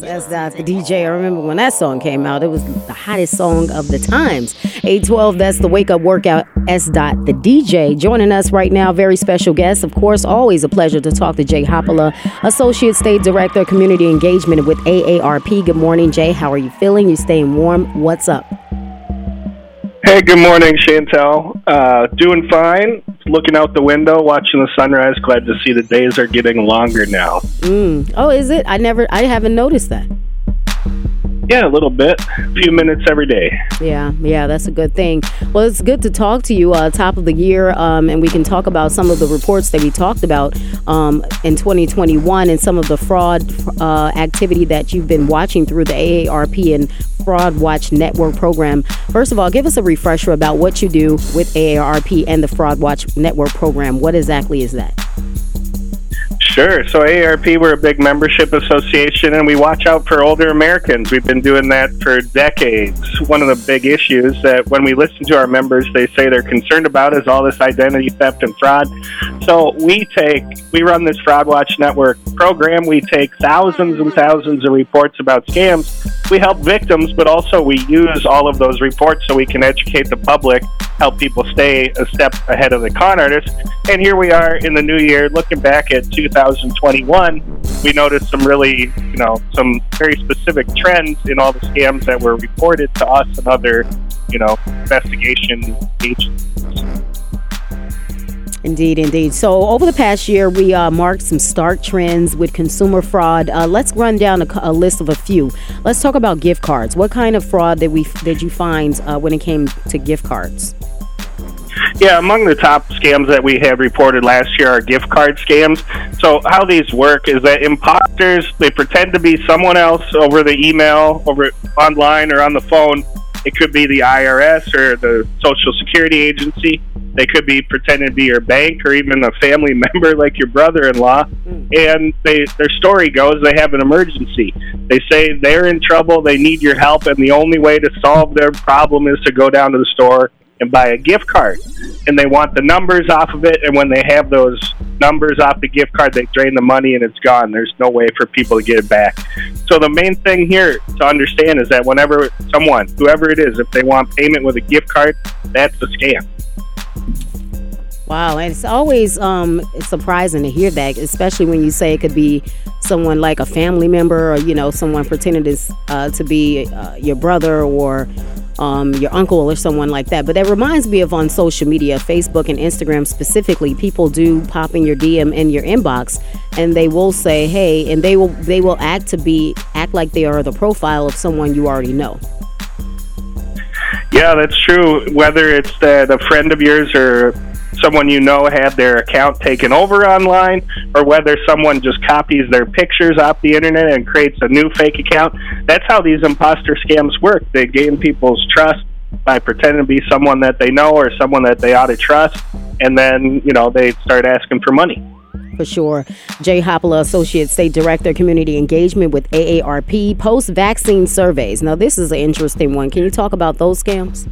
That's, that's the DJ. I remember when that song came out. It was the hottest song of the times. 812, that's the Wake Up Workout S. Dot, the DJ. Joining us right now, very special guest. Of course, always a pleasure to talk to Jay Haapala, Associate State Director, Community Engagement with AARP. Good morning, Jay. How are you feeling? You staying warm? What's up? Hey, good morning, Chantel. Uh, doing fine. Looking out the window, watching the sunrise. Glad to see the days are getting longer now. Mm. Oh, is it? I never, I haven't noticed that. Yeah, a little bit. A few minutes every day. Yeah, yeah, that's a good thing. Well, it's good to talk to you uh, top of the year, um, and we can talk about some of the reports that we talked about um, in 2021 and some of the fraud uh, activity that you've been watching through the AARP and Fraud Watch Network program. First of all, give us a refresher about what you do with AARP and the Fraud Watch Network program. What exactly is that? Sure. So AARP, we're a big membership association, and we watch out for older Americans. We've been doing that for decades. One of the big issues that when we listen to our members, they say they're concerned about is all this identity theft and fraud. So we take, we run this Fraud Watch Network program. We take thousands and thousands of reports about scams. We help victims, but also we use all of those reports so we can educate the public help people stay a step ahead of the con artists. And here we are in the new year, looking back at 2021. We noticed some really, you know, some very specific trends in all the scams that were reported to us and other, you know, investigation agencies. Indeed, indeed. So over the past year, we uh, marked some stark trends with consumer fraud. Uh, let's run down a, a, list of a few. Let's talk about gift cards. What kind of fraud did we did you find uh, when it came to gift cards? Yeah, among the top scams that we have reported last year are gift card scams. So how these work is that imposters they pretend to be someone else over the email, over online, or on the phone. It could be the IRS or the Social Security agency they could be pretending to be your bank or even a family member like your brother-in-law. Mm. And they their story goes they have an emergency. They say they're in trouble, they need your help, and the only way to solve their problem is to go down to the store and buy a gift card. And they want the numbers off of it. And when they have those numbers off the gift card, they drain the money and it's gone. There's no way for people to get it back. So the main thing here to understand is that whenever someone, whoever it is, if they want payment with a gift card, that's a scam. Wow, and it's always um, surprising to hear that, especially when you say it could be someone like a family member or you know someone pretending to uh, to be uh, your brother or um, your uncle or someone like that. But that reminds me of on social media, Facebook and Instagram specifically, people do pop in your DM in your inbox, and they will say, "Hey," and they will they will act to be act like they are the profile of someone you already know. Yeah, that's true. Whether it's a friend of yours or someone you know had their account taken over online, or whether someone just copies their pictures off the internet and creates a new fake account. That's how these imposter scams work. They gain people's trust by pretending to be someone that they know or someone that they ought to trust, and then you know they start asking for money. For sure. Jay Haapala, Associate State Director, Community Engagement with AARP, post vaccine surveys. Now, this is an interesting one. Can you talk about those scams?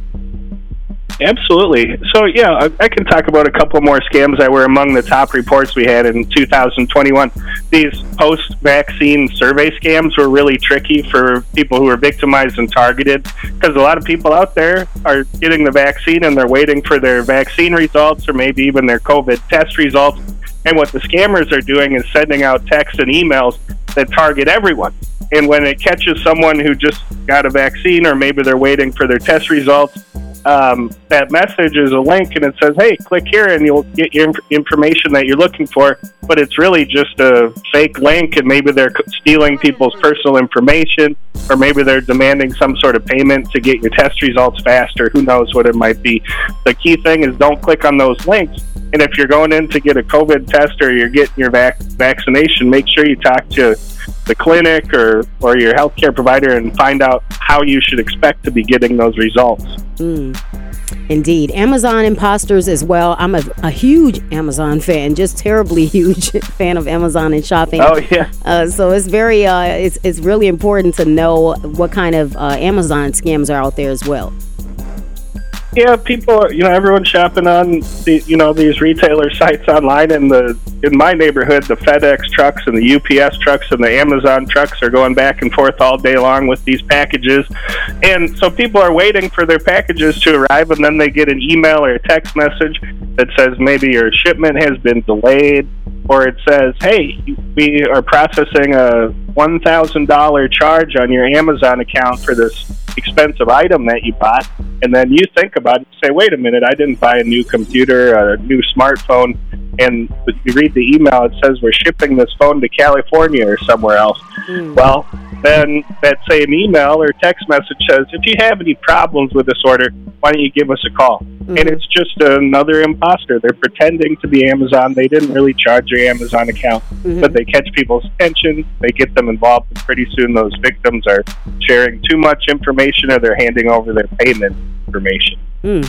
Absolutely. So, yeah, I, I, can talk about a couple more scams that were among the top reports we had in 2021. These post vaccine survey scams were really tricky for people who were victimized and targeted because a lot of people out there are getting the vaccine and they're waiting for their vaccine results or maybe even their COVID test results. And what the scammers are doing is sending out texts and emails that target everyone. And when it catches someone who just got a vaccine or maybe they're waiting for their test results, um, that message is a link and it says, hey, click here and you'll get your inf- information that you're looking for. But it's really just a fake link and maybe they're stealing people's personal information or maybe they're demanding some sort of payment to get your test results faster. Who knows what it might be. The key thing is don't click on those links. And if you're going in to get a COVID test or you're getting your vac- vaccination, make sure you talk to the clinic or, or your healthcare provider and find out how you should expect to be getting those results. Mm. Indeed. Amazon imposters as well. I'm a, a, huge Amazon fan, just terribly huge fan of Amazon and shopping. Oh, yeah. Uh, so it's very, uh, it's, it's really important to know what kind of uh, Amazon scams are out there as well. Yeah, people, you know, everyone's shopping on the, you know, these retailer sites online. And the in my neighborhood, the FedEx trucks and the UPS trucks and the Amazon trucks are going back and forth all day long with these packages. And so people are waiting for their packages to arrive, and then they get an email or a text message that says maybe your shipment has been delayed, or it says, "Hey, we are processing a one thousand dollar charge on your Amazon account for this." expensive item that you bought, and then you think about it, say, wait a minute, I didn't buy a new computer, a new smartphone, and you read the email, it says we're shipping this phone to California or somewhere else. Mm. Well, then that same email or text message says, if you have any problems with this order, why don't you give us a call? Mm-hmm. And it's just another imposter. They're pretending to be Amazon. They didn't really charge your Amazon account, mm-hmm. but they catch people's attention. They get them involved, and pretty soon those victims are sharing too much information or they're handing over their payment information. Mm.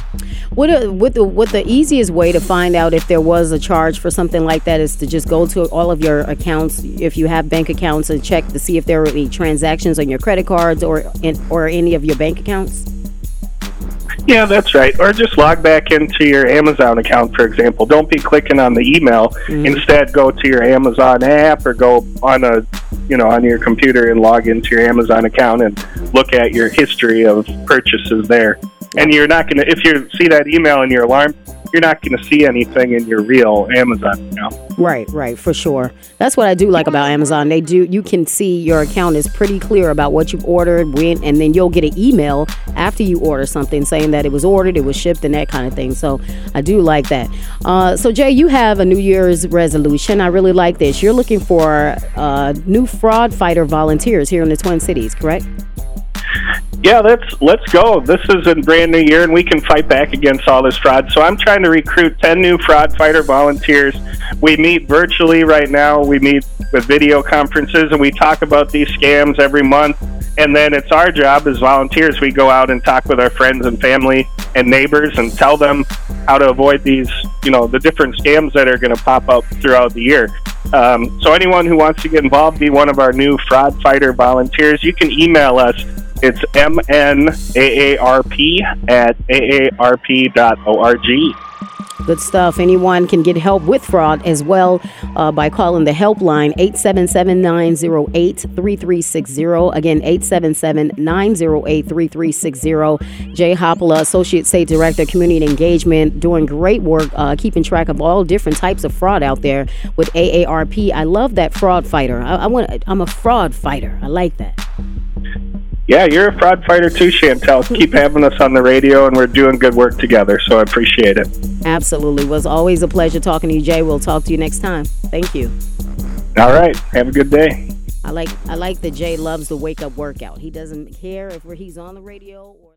What, a, what the what the easiest way to find out if there was a charge for something like that is to just go to all of your accounts, if you have bank accounts, and check to see if there are any transactions on your credit cards or in, or any of your bank accounts. Yeah, that's right. Or just log back into your Amazon account, for example. Don't be clicking on the email. Mm-hmm. Instead, go to your Amazon app or go on a, you know, on your computer and log into your Amazon account and look at your history of purchases there and you're not going to if you see that email in your alarm you're not going to see anything in your real amazon account right right for sure. That's what i do like about amazon. They do you can see your account is pretty clear about what you've ordered when and then you'll get an email after you order something saying that it was ordered it was shipped and that kind of thing. So i do like that. Uh, so jay you have a new year's resolution. I really like this. You're looking for uh, new fraud fighter volunteers here in the twin cities correct yeah, let's let's go. This is a brand new year, and we can fight back against all this fraud. So I'm trying to recruit ten new fraud fighter volunteers. We meet virtually right now. We meet with video conferences, and we talk about these scams every month. And then it's our job as volunteers. We go out and talk with our friends and family and neighbors, and tell them how to avoid these, you know, the different scams that are going to pop up throughout the year. Um, so anyone who wants to get involved, be one of our new fraud fighter volunteers, you can email us it's mnaarp at aarp.org. Good stuff. Anyone can get help with fraud as well uh, by calling the helpline 877 908 3360. Again, 877 908 3360. Jay Haapala, Associate State Director, Community Engagement, doing great work uh, keeping track of all different types of fraud out there with AARP. I love that fraud fighter. I, I want. I'm a fraud fighter. I like that. Yeah, you're a fraud fighter too, Chantel. Keep having us on the radio, and we're doing good work together, so I appreciate it. Absolutely. It was always a pleasure talking to you, Jay. We'll talk to you next time. Thank you. All right. Have a good day. I like I like that Jay loves the wake up workout. He doesn't care if he's on the radio or